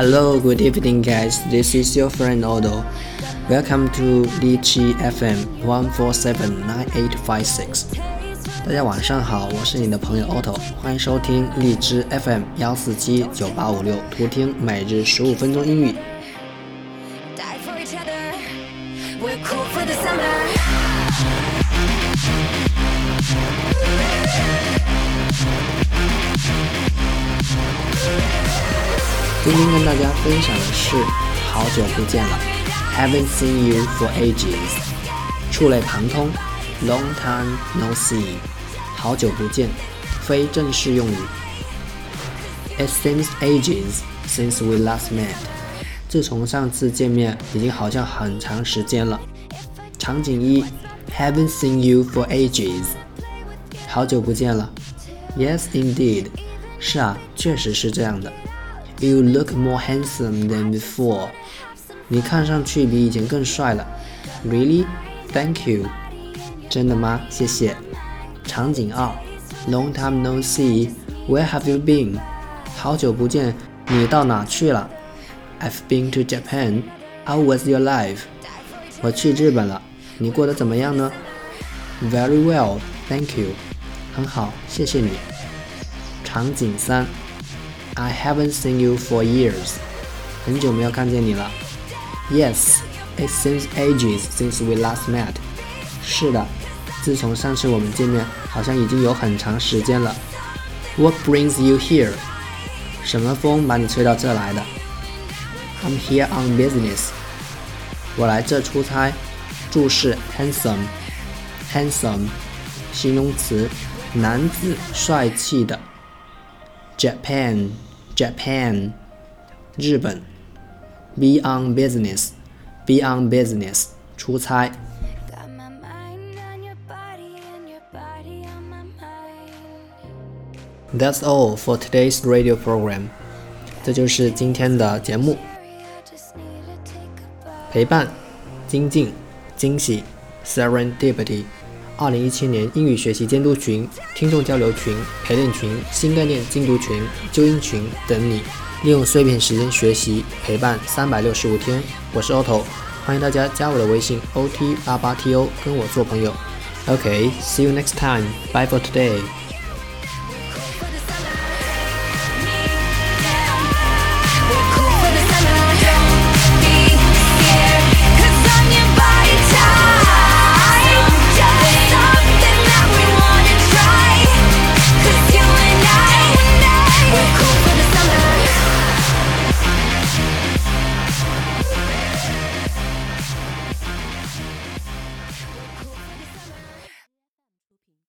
Hello, good evening, guys. This is your friend Odo. Welcome to Lichi FM one four seven nine eight five six. 大家晚上好，我是你的朋友 Otto，欢迎收听荔枝 FM 幺四七九八五六，图听每日十五分钟英语。We'll cool for the summer. 今天跟大家分享的是好久不见了，Haven't seen you for ages，触类旁通，Long time no see，好久不见，非正式用语。It seems ages since we last met，自从上次见面已经好像很长时间了。场景一，Haven't seen you for ages，好久不见了。Yes, indeed，是啊，确实是这样的。You look more handsome than before，你看上去比以前更帅了。Really? Thank you，真的吗？谢谢。场景二，Long time no see，Where have you been？好久不见，你到哪去了？I've been to Japan. How was your life？我去日本了，你过得怎么样呢？Very well, thank you. 很好，谢谢你。场景三，I haven't seen you for years. 很久没有看见你了。Yes, it seems ages since we last met. 是的，自从上次我们见面，好像已经有很长时间了。What brings you here? 什么风把你吹到这来的？I'm here on business. 我来这出差。注释：handsome，handsome，形容词，男子，帅气的。Japan，Japan，日本。Be on business，be on business，出差。Got my mind on your body and your body on my mind. That's all for today's radio program。这就是今天的节目。I just need to take a bite. 陪伴、精进、惊喜，Serendipity。二零一七年英语学习监督群、听众交流群、陪练群、新概念精读群、纠音群等你，利用碎片时间学习陪伴三百六十五天。我是 Otto，欢迎大家加我的微信 OT 八八 TO 跟我做朋友。OK，see、you next time. Bye for today.